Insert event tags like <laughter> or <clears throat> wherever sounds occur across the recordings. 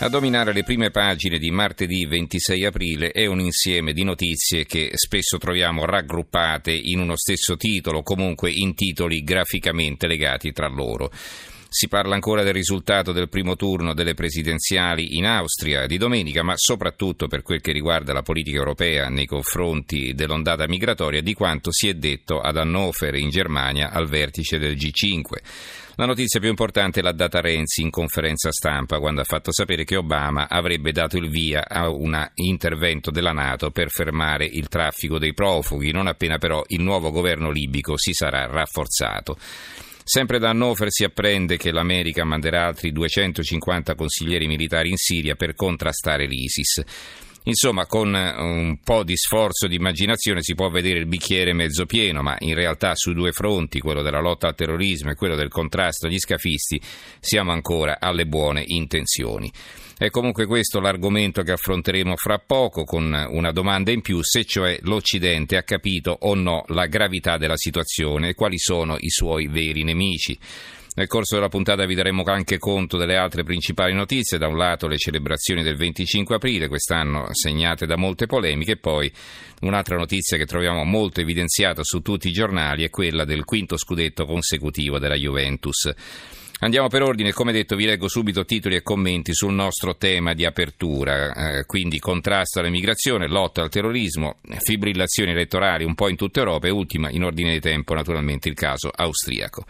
A dominare le prime pagine di martedì 26 aprile è un insieme di notizie che spesso troviamo raggruppate in uno stesso titolo, comunque in titoli graficamente legati tra loro. Si parla ancora del risultato del primo turno delle presidenziali in Austria di domenica, ma soprattutto per quel che riguarda la politica europea nei confronti dell'ondata migratoria, di quanto si è detto ad Hannover in Germania al vertice del G5. La notizia più importante l'ha data Renzi in conferenza stampa quando ha fatto sapere che Obama avrebbe dato il via a un intervento della Nato per fermare il traffico dei profughi, non appena però il nuovo governo libico si sarà rafforzato. Sempre da Hannover si apprende che l'America manderà altri 250 consiglieri militari in Siria per contrastare l'ISIS. Insomma, con un po' di sforzo di immaginazione si può vedere il bicchiere mezzo pieno, ma in realtà sui due fronti, quello della lotta al terrorismo e quello del contrasto agli scafisti, siamo ancora alle buone intenzioni. È comunque questo l'argomento che affronteremo fra poco con una domanda in più, se cioè l'Occidente ha capito o no la gravità della situazione e quali sono i suoi veri nemici. Nel corso della puntata vi daremo anche conto delle altre principali notizie, da un lato le celebrazioni del 25 aprile, quest'anno segnate da molte polemiche, e poi un'altra notizia che troviamo molto evidenziata su tutti i giornali è quella del quinto scudetto consecutivo della Juventus. Andiamo per ordine, come detto vi leggo subito titoli e commenti sul nostro tema di apertura, eh, quindi contrasto all'immigrazione, lotta al terrorismo, fibrillazioni elettorali un po' in tutta Europa e ultima in ordine di tempo naturalmente il caso austriaco.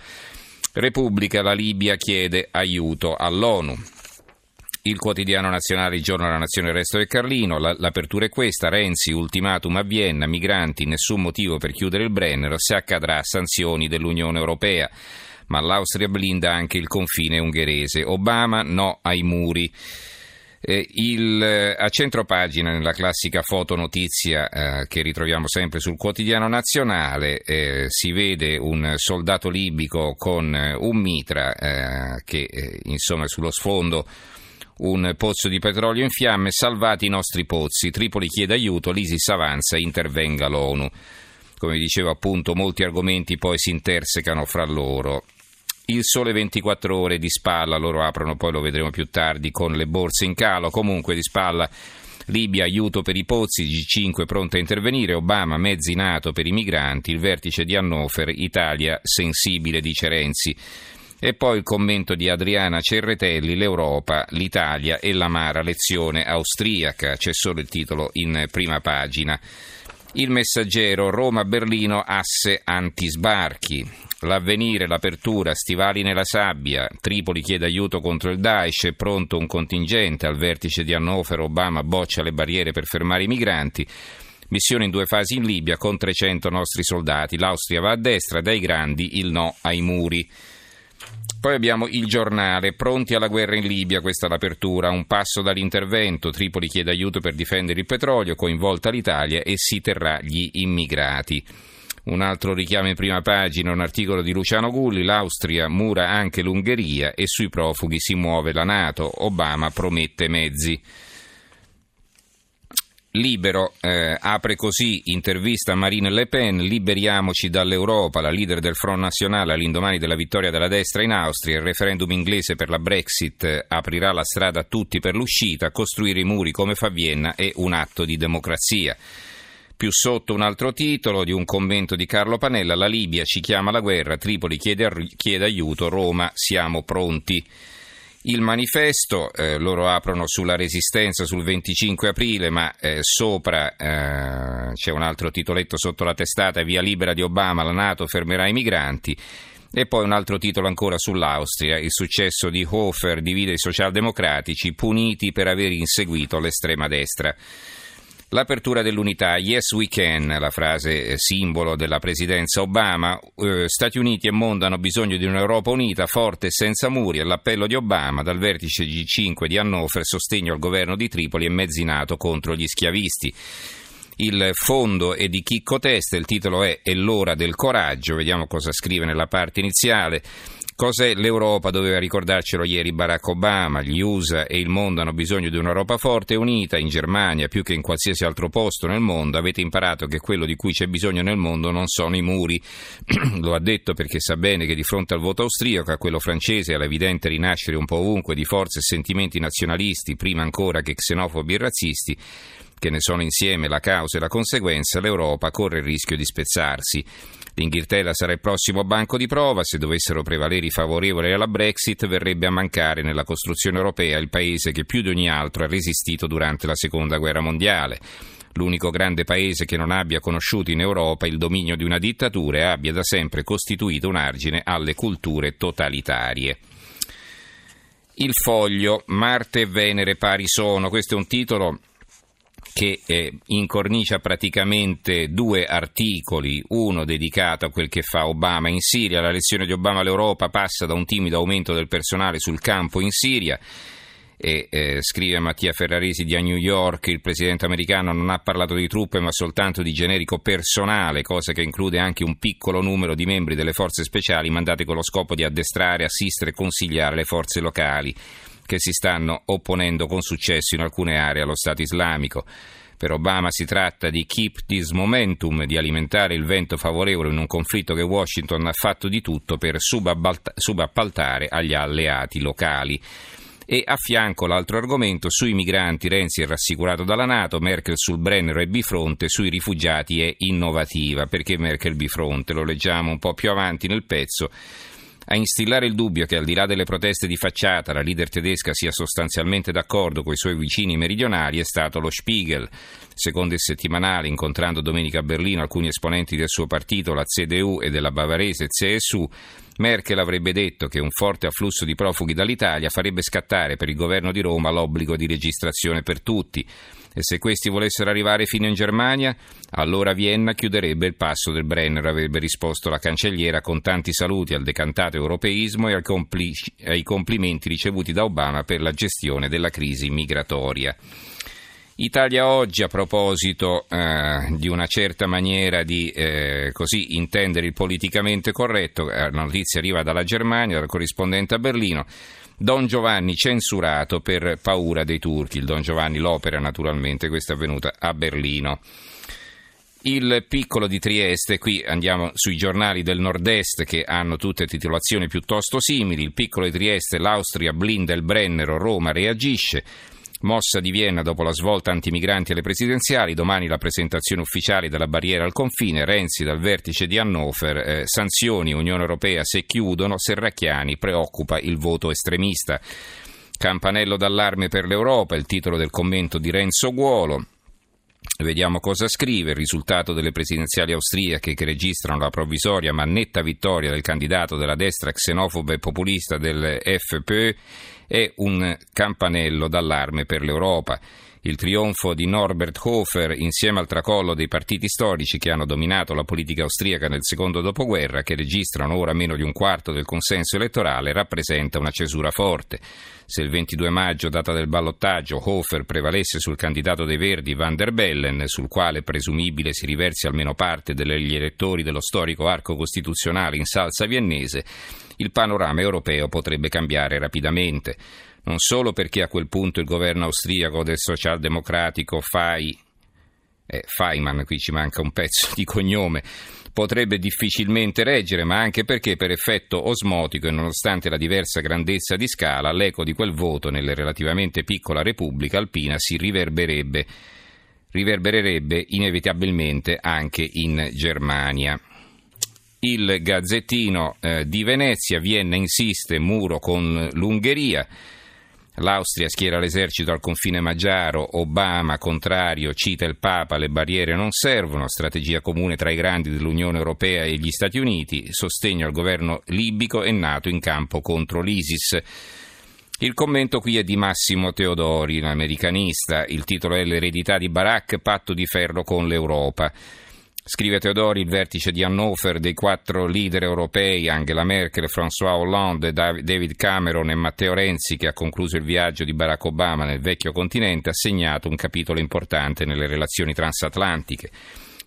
Repubblica, la Libia chiede aiuto all'ONU. Il quotidiano nazionale Il giorno della nazione il resto del Carlino, la, l'apertura è questa, Renzi, ultimatum a Vienna, migranti, nessun motivo per chiudere il Brennero, se accadrà sanzioni dell'Unione Europea ma l'Austria blinda anche il confine ungherese. Obama no ai muri. Eh, il, eh, a centropagina, nella classica fotonotizia eh, che ritroviamo sempre sul quotidiano nazionale, eh, si vede un soldato libico con eh, un mitra che insomma è sullo sfondo un pozzo di petrolio in fiamme, salvati i nostri pozzi, Tripoli chiede aiuto, l'ISIS avanza, intervenga l'ONU. Come dicevo appunto, molti argomenti poi si intersecano fra loro. Il sole 24 ore di spalla, loro aprono, poi lo vedremo più tardi, con le borse in calo, comunque di spalla. Libia, aiuto per i pozzi, G5 pronta a intervenire, Obama, mezzi NATO per i migranti, il vertice di Hannover, Italia sensibile, dice Renzi. E poi il commento di Adriana Cerretelli, l'Europa, l'Italia e l'amara lezione austriaca, c'è solo il titolo in prima pagina. Il messaggero Roma-Berlino, asse antisbarchi. L'avvenire, l'apertura, stivali nella sabbia, Tripoli chiede aiuto contro il Daesh, è pronto un contingente, al vertice di Hannover Obama boccia le barriere per fermare i migranti. Missione in due fasi in Libia con 300 nostri soldati. L'Austria va a destra, dai grandi il no ai muri. Poi abbiamo il giornale, pronti alla guerra in Libia, questa è l'apertura, un passo dall'intervento, Tripoli chiede aiuto per difendere il petrolio, coinvolta l'Italia e si terrà gli immigrati. Un altro richiamo in prima pagina, un articolo di Luciano Gulli, l'Austria mura anche l'Ungheria e sui profughi si muove la Nato, Obama promette mezzi. Libero eh, apre così intervista a Marine Le Pen, liberiamoci dall'Europa, la leader del Front Nazionale all'indomani della vittoria della destra in Austria, il referendum inglese per la Brexit aprirà la strada a tutti per l'uscita, costruire i muri come fa Vienna è un atto di democrazia. Più sotto un altro titolo di un commento di Carlo Panella, la Libia ci chiama alla guerra, Tripoli chiede, chiede aiuto, Roma siamo pronti. Il manifesto, eh, loro aprono sulla resistenza sul 25 aprile, ma eh, sopra eh, c'è un altro titoletto sotto la testata, via libera di Obama, la Nato fermerà i migranti. E poi un altro titolo ancora sull'Austria, il successo di Hofer divide i socialdemocratici, puniti per aver inseguito l'estrema destra. L'apertura dell'unità, yes we can, la frase eh, simbolo della presidenza Obama, eh, Stati Uniti e mondo hanno bisogno di un'Europa unita, forte e senza muri, l'appello di Obama dal vertice G5 di Hannover, sostegno al governo di Tripoli e mezzinato contro gli schiavisti. Il fondo è di Chicco Testa, il titolo è È l'ora del coraggio, vediamo cosa scrive nella parte iniziale. Cos'è l'Europa? Doveva ricordarcelo ieri Barack Obama. Gli USA e il mondo hanno bisogno di un'Europa forte e unita. In Germania, più che in qualsiasi altro posto nel mondo, avete imparato che quello di cui c'è bisogno nel mondo non sono i muri. <clears throat> Lo ha detto perché sa bene che di fronte al voto austriaco, a quello francese e all'evidente rinascere un po' ovunque di forze e sentimenti nazionalisti, prima ancora che xenofobi e razzisti, che ne sono insieme la causa e la conseguenza, l'Europa corre il rischio di spezzarsi. L'Inghilterra sarà il prossimo banco di prova, se dovessero prevalere i favorevoli alla Brexit verrebbe a mancare nella costruzione europea il paese che più di ogni altro ha resistito durante la Seconda Guerra Mondiale. L'unico grande paese che non abbia conosciuto in Europa il dominio di una dittatura e abbia da sempre costituito un argine alle culture totalitarie. Il foglio Marte e Venere pari sono, questo è un titolo che eh, incornicia praticamente due articoli, uno dedicato a quel che fa Obama in Siria, la lezione di Obama all'Europa passa da un timido aumento del personale sul campo in Siria e eh, scrive Mattia Ferraresi di a New York, il presidente americano non ha parlato di truppe ma soltanto di generico personale, cosa che include anche un piccolo numero di membri delle forze speciali mandate con lo scopo di addestrare, assistere e consigliare le forze locali che si stanno opponendo con successo in alcune aree allo Stato islamico. Per Obama si tratta di keep this momentum, di alimentare il vento favorevole in un conflitto che Washington ha fatto di tutto per subappaltare agli alleati locali. E a fianco l'altro argomento, sui migranti Renzi è rassicurato dalla Nato, Merkel sul Brennero è bifronte, sui rifugiati è innovativa. Perché Merkel bifronte? Lo leggiamo un po' più avanti nel pezzo. A instillare il dubbio che al di là delle proteste di facciata la leader tedesca sia sostanzialmente d'accordo con i suoi vicini meridionali è stato lo Spiegel. Secondo il settimanale, incontrando domenica a Berlino alcuni esponenti del suo partito, la CDU e della bavarese CSU, Merkel avrebbe detto che un forte afflusso di profughi dall'Italia farebbe scattare per il governo di Roma l'obbligo di registrazione per tutti. E se questi volessero arrivare fino in Germania, allora Vienna chiuderebbe il passo del Brenner, avrebbe risposto la cancelliera con tanti saluti al decantato europeismo e ai, complimenti ricevuti da Obama per la gestione della crisi migratoria. Italia oggi, a proposito eh, di una certa maniera di eh, così intendere il politicamente corretto, eh, la notizia arriva dalla Germania, dal corrispondente a Berlino. Don Giovanni censurato per paura dei turchi. Il Don Giovanni l'opera naturalmente, questa è avvenuta a Berlino. Il piccolo di Trieste, qui andiamo sui giornali del nord-est che hanno tutte titolazioni piuttosto simili. Il piccolo di Trieste, l'Austria blinda il Brennero, Roma reagisce. Mossa di Vienna dopo la svolta antimigranti alle presidenziali, domani la presentazione ufficiale della barriera al confine, Renzi dal vertice di Hannover, eh, sanzioni Unione Europea se chiudono, Serracchiani preoccupa il voto estremista. Campanello d'allarme per l'Europa, il titolo del commento di Renzo Guolo. Vediamo cosa scrive. Il risultato delle presidenziali austriache che registrano la provvisoria ma netta vittoria del candidato della destra xenofoba e populista del FPÖ è un campanello d'allarme per l'Europa. Il trionfo di Norbert Hofer insieme al tracollo dei partiti storici che hanno dominato la politica austriaca nel secondo dopoguerra, che registrano ora meno di un quarto del consenso elettorale, rappresenta una cesura forte. Se il 22 maggio, data del ballottaggio, Hofer prevalesse sul candidato dei Verdi Van der Bellen, sul quale presumibile si riversi almeno parte degli elettori dello storico arco costituzionale in salsa viennese, il panorama europeo potrebbe cambiare rapidamente non solo perché a quel punto il governo austriaco del socialdemocratico Fai, eh, Feynman, qui ci manca un pezzo <laughs> di cognome, potrebbe difficilmente reggere, ma anche perché per effetto osmotico e nonostante la diversa grandezza di scala, l'eco di quel voto nella relativamente piccola Repubblica alpina si riverbererebbe, riverbererebbe inevitabilmente anche in Germania. Il Gazzettino eh, di Venezia, Vienna insiste, muro con l'Ungheria. L'Austria schiera l'esercito al confine magiaro, Obama contrario, cita il Papa, le barriere non servono, strategia comune tra i grandi dell'Unione Europea e gli Stati Uniti, sostegno al governo libico e NATO in campo contro l'ISIS. Il commento qui è di Massimo Teodori, americanista. Il titolo è L'eredità di Barack, patto di ferro con l'Europa. Scrive Teodori, il vertice di Hannover dei quattro leader europei, Angela Merkel, François Hollande, David Cameron e Matteo Renzi, che ha concluso il viaggio di Barack Obama nel vecchio continente, ha segnato un capitolo importante nelle relazioni transatlantiche.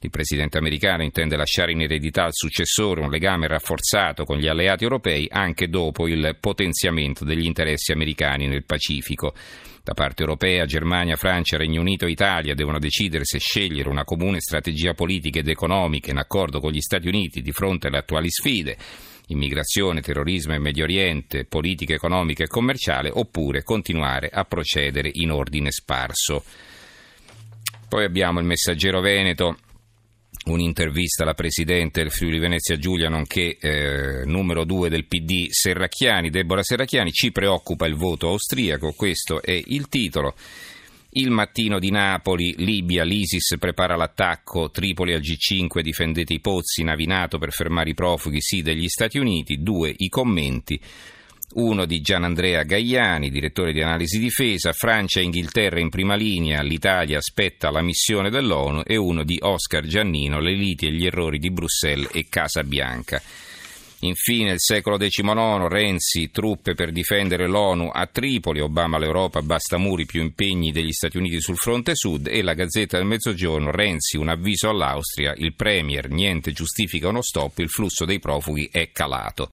Il presidente americano intende lasciare in eredità al successore un legame rafforzato con gli alleati europei anche dopo il potenziamento degli interessi americani nel Pacifico. Da parte europea, Germania, Francia, Regno Unito e Italia devono decidere se scegliere una comune strategia politica ed economica in accordo con gli Stati Uniti di fronte alle attuali sfide immigrazione, terrorismo e Medio Oriente, politica economica e commerciale, oppure continuare a procedere in ordine sparso. Poi abbiamo il messaggero Veneto un'intervista alla Presidente del Friuli Venezia Giulia, nonché eh, numero due del PD Serracchiani, Deborah Serracchiani, ci preoccupa il voto austriaco, questo è il titolo. Il mattino di Napoli, Libia, l'ISIS prepara l'attacco, Tripoli al G5, difendete i pozzi, Navinato per fermare i profughi, sì degli Stati Uniti, due i commenti uno di Gianandrea Gaiani, direttore di analisi difesa, Francia e Inghilterra in prima linea, l'Italia aspetta la missione dell'ONU e uno di Oscar Giannino, le liti e gli errori di Bruxelles e Casa Bianca. Infine, il secolo XIX, Renzi, truppe per difendere l'ONU a Tripoli, Obama l'Europa, basta muri, più impegni degli Stati Uniti sul fronte sud e la Gazzetta del Mezzogiorno, Renzi, un avviso all'Austria, il Premier, niente giustifica uno stop, il flusso dei profughi è calato.